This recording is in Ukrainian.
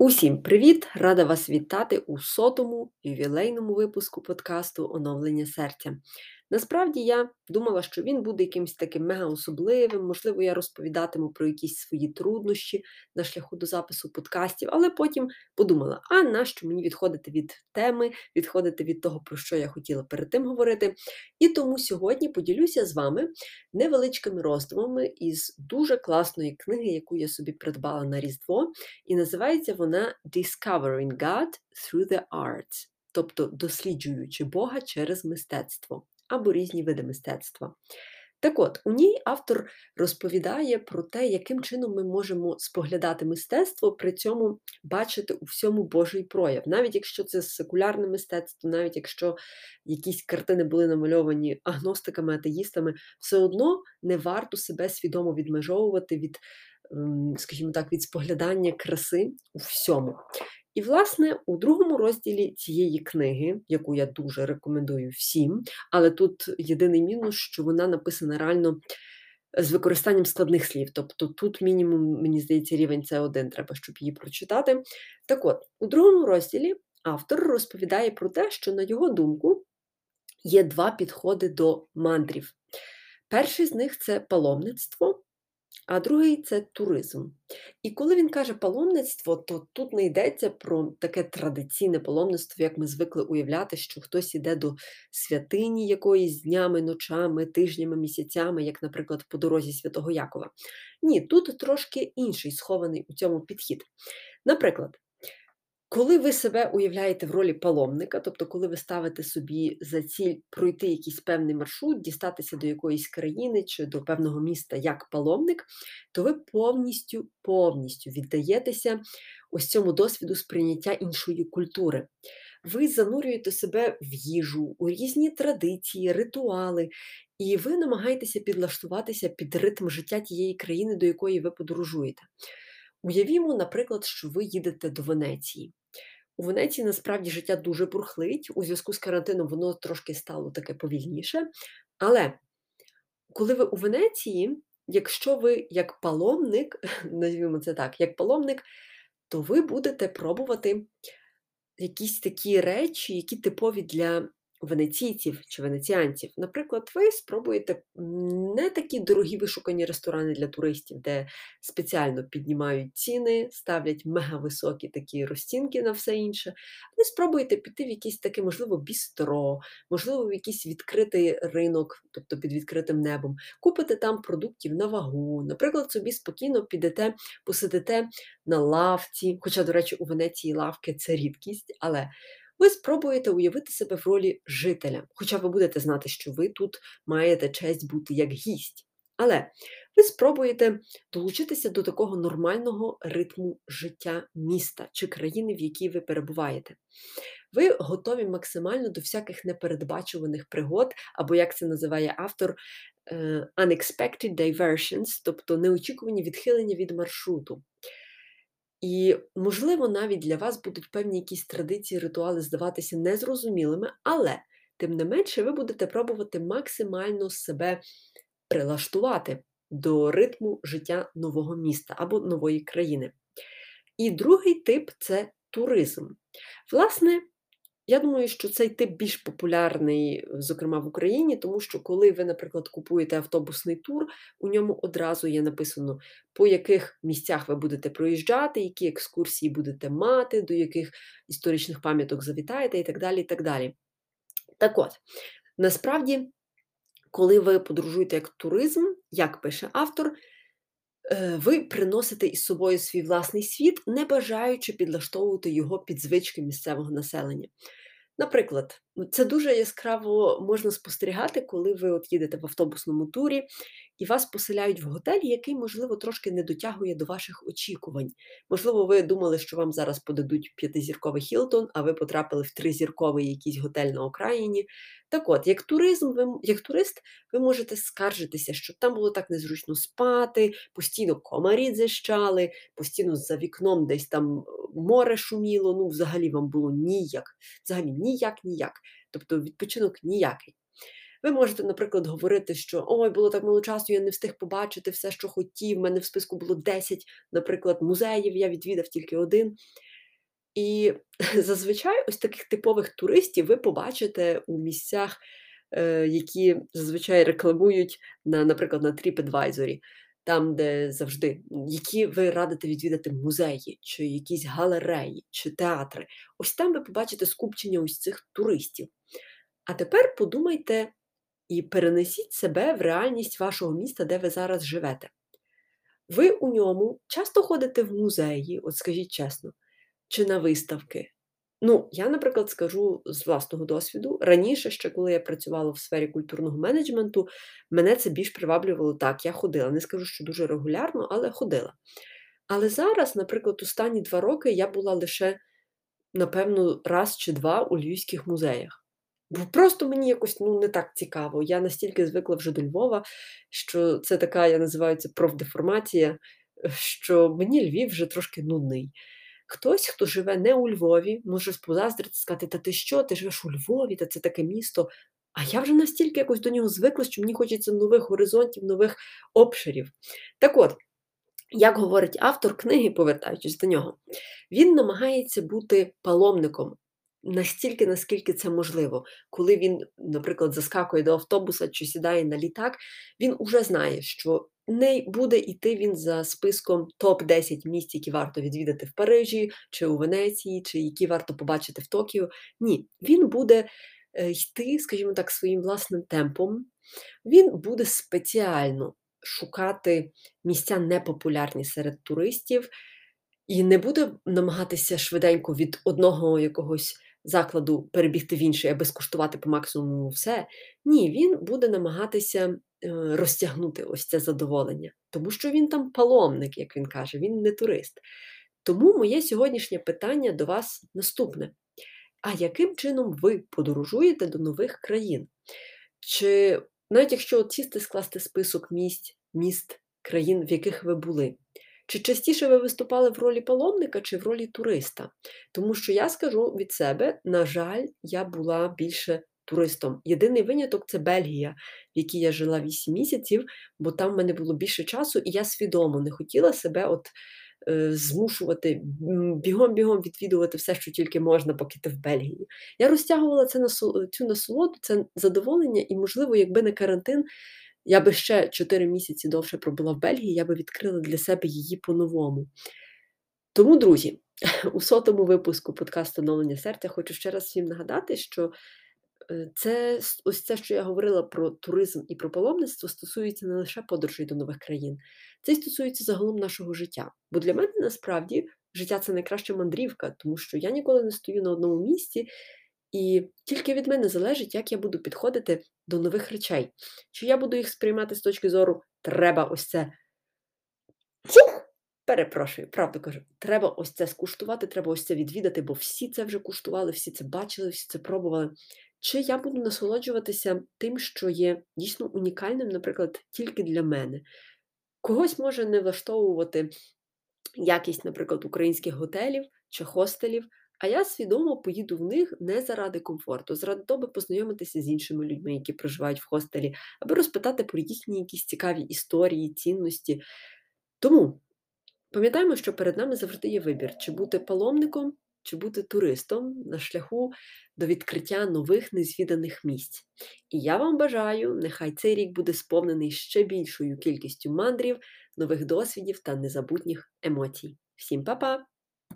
Усім привіт! Рада вас вітати у сотому ювілейному випуску подкасту Оновлення серця. Насправді я думала, що він буде якимось таким мега особливим, можливо, я розповідатиму про якісь свої труднощі на шляху до запису подкастів, але потім подумала: а нащо мені відходити від теми, відходити від того, про що я хотіла перед тим говорити. І тому сьогодні поділюся з вами невеличкими роздумами із дуже класної книги, яку я собі придбала на Різдво, і називається вона Discovering God Through the Arts, тобто досліджуючи Бога через мистецтво або різні види мистецтва. Так от, у ній автор розповідає про те, яким чином ми можемо споглядати мистецтво, при цьому бачити у всьому Божий прояв. Навіть якщо це секулярне мистецтво, навіть якщо якісь картини були намальовані агностиками, атеїстами, все одно не варто себе свідомо відмежовувати від, ем, скажімо так, від споглядання краси у всьому. І, власне, у другому розділі цієї книги, яку я дуже рекомендую всім, але тут єдиний мінус, що вона написана реально з використанням складних слів. Тобто тут мінімум, мені здається, рівень це один, треба, щоб її прочитати. Так от, у другому розділі автор розповідає про те, що, на його думку, є два підходи до мандрів. Перший з них це паломництво, а другий це туризм. І коли він каже паломництво, то тут не йдеться про таке традиційне паломництво, як ми звикли уявляти, що хтось іде до святині якоїсь днями, ночами, тижнями, місяцями, як, наприклад, по дорозі Святого Якова. Ні, тут трошки інший схований у цьому підхід. Наприклад, коли ви себе уявляєте в ролі паломника, тобто, коли ви ставите собі за ціль пройти якийсь певний маршрут, дістатися до якоїсь країни чи до певного міста як паломник, то ви повністю повністю віддаєтеся ось цьому досвіду сприйняття іншої культури. Ви занурюєте себе в їжу, у різні традиції, ритуали, і ви намагаєтеся підлаштуватися під ритм життя тієї країни, до якої ви подорожуєте. Уявімо, наприклад, що ви їдете до Венеції. У Венеції насправді життя дуже бурхлить. У зв'язку з карантином воно трошки стало таке повільніше. Але коли ви у Венеції, якщо ви як паломник, назвімо це так, як паломник, то ви будете пробувати якісь такі речі, які типові для венеційців чи венеціанців. Наприклад, ви спробуєте не такі дорогі вишукані ресторани для туристів, де спеціально піднімають ціни, ставлять мегависокі такі розцінки на все інше. Ви спробуєте піти в якийсь таке, можливо, бістро, можливо, в якийсь відкритий ринок, тобто під відкритим небом, купите там продуктів на вагу. Наприклад, собі спокійно підете, посидите на лавці, хоча, до речі, у Венеції лавки це рідкість, але ви спробуєте уявити себе в ролі жителя, хоча ви будете знати, що ви тут маєте честь бути як гість. Але ви спробуєте долучитися до такого нормального ритму життя міста чи країни, в якій ви перебуваєте. Ви готові максимально до всяких непередбачуваних пригод, або, як це називає автор, е, unexpected diversions, тобто неочікувані відхилення від маршруту. І, можливо, навіть для вас будуть певні якісь традиції, ритуали здаватися незрозумілими, але, тим не менше, ви будете пробувати максимально себе прилаштувати до ритму життя нового міста або нової країни. І другий тип це туризм. Власне, я думаю, що цей тип більш популярний, зокрема в Україні, тому що коли ви, наприклад, купуєте автобусний тур, у ньому одразу є написано, по яких місцях ви будете проїжджати, які екскурсії будете мати, до яких історичних пам'яток завітаєте і так далі. і Так далі. Так от, насправді, коли ви подорожуєте як туризм, як пише автор, е, ви приносите із собою свій власний світ, не бажаючи підлаштовувати його під звички місцевого населення. Наприклад, це дуже яскраво можна спостерігати, коли ви от їдете в автобусному турі і вас поселяють в готелі, який, можливо, трошки не дотягує до ваших очікувань. Можливо, ви думали, що вам зараз подадуть п'ятизірковий Хілтон, а ви потрапили в тризірковий якийсь готель на окраїні. Так от, як туризм, ви, як турист, ви можете скаржитися, що там було так незручно спати, постійно комарі дзищали, постійно за вікном десь там море шуміло, ну, взагалі вам було ніяк. Взагалі ніяк, ніяк. Тобто відпочинок ніякий. Ви можете, наприклад, говорити, що ой, було так мало часу, я не встиг побачити все, що хотів. У мене в списку було 10, наприклад, музеїв, я відвідав тільки один. І зазвичай ось таких типових туристів ви побачите у місцях, е, які зазвичай рекламують, на, наприклад, на TripAdvisor, там, де завжди, які ви радите відвідати музеї, чи якісь галереї, чи театри. Ось там ви побачите скупчення ось цих туристів. А тепер подумайте і перенесіть себе в реальність вашого міста, де ви зараз живете. Ви у ньому часто ходите в музеї, от скажіть чесно, чи на виставки. Ну, я, наприклад, скажу з власного досвіду. Раніше, ще коли я працювала в сфері культурного менеджменту, мене це більш приваблювало так. Я ходила. Не скажу, що дуже регулярно, але ходила. Але зараз, наприклад, останні два роки я була лише, напевно, раз чи два у львівських музеях. Бо просто мені якось ну, не так цікаво. Я настільки звикла вже до Львова, що це така, я називаю це профдеформація, що мені Львів вже трошки нудний. Хтось, хто живе не у Львові, може позаздрити, сказати, та ти що, ти живеш у Львові, та це таке місто. А я вже настільки якось до нього звикла, що мені хочеться нових горизонтів, нових обширів. Так от, як говорить автор книги, повертаючись до нього, він намагається бути паломником. Настільки, наскільки це можливо, коли він, наприклад, заскакує до автобуса чи сідає на літак, він уже знає, що не буде йти він за списком топ-10 місць, які варто відвідати в Парижі, чи у Венеції, чи які варто побачити в Токіо. Ні, він буде е, йти, скажімо так, своїм власним темпом. Він буде спеціально шукати місця непопулярні серед туристів і не буде намагатися швиденько від одного якогось закладу перебігти в інший, аби скуштувати по максимуму все. Ні, він буде намагатися е, розтягнути ось це задоволення, тому що він там паломник, як він каже, він не турист. Тому моє сьогоднішнє питання до вас наступне: а яким чином ви подорожуєте до нових країн? Чи навіть якщо от сісти скласти список місць, міст, країн, в яких ви були, чи частіше ви виступали в ролі паломника чи в ролі туриста? Тому що я скажу від себе, на жаль, я була більше туристом. Єдиний виняток це Бельгія, в якій я жила 8 місяців, бо там в мене було більше часу, і я свідомо не хотіла себе от е, змушувати бігом-бігом відвідувати все, що тільки можна, поки ти в Бельгії. Я розтягувала це на цю насолоду, це задоволення, і, можливо, якби не карантин. Я би ще 4 місяці довше пробула в Бельгії, я би відкрила для себе її по-новому. Тому, друзі, у сотому випуску подкасту «Оновлення серця хочу ще раз всім нагадати, що е, це ось це, що я говорила про туризм і про паломництво, стосується не лише подорожей до нових країн, це й стосується загалом нашого життя. Бо для мене насправді життя це найкраща мандрівка, тому що я ніколи не стою на одному місці. І тільки від мене залежить, як я буду підходити до нових речей. Чи я буду їх сприймати з точки зору треба ось це. Перепрошую, правду кажу, треба ось це скуштувати, треба ось це відвідати, бо всі це вже куштували, всі це бачили, всі це пробували. Чи я буду насолоджуватися тим, що є дійсно унікальним, наприклад, тільки для мене. Когось може не влаштовувати якість, наприклад, українських готелів чи хостелів, а я свідомо поїду в них не заради комфорту, заради того, аби познайомитися з іншими людьми, які проживають в хостелі, аби розпитати про їхні якісь цікаві історії, цінності. Тому пам'ятаємо, що перед нами завжди є вибір, чи бути паломником, чи бути туристом на шляху до відкриття нових незвіданих місць. І я вам бажаю, нехай цей рік буде сповнений ще більшою кількістю мандрів, нових досвідів та незабутніх емоцій. Всім па-па!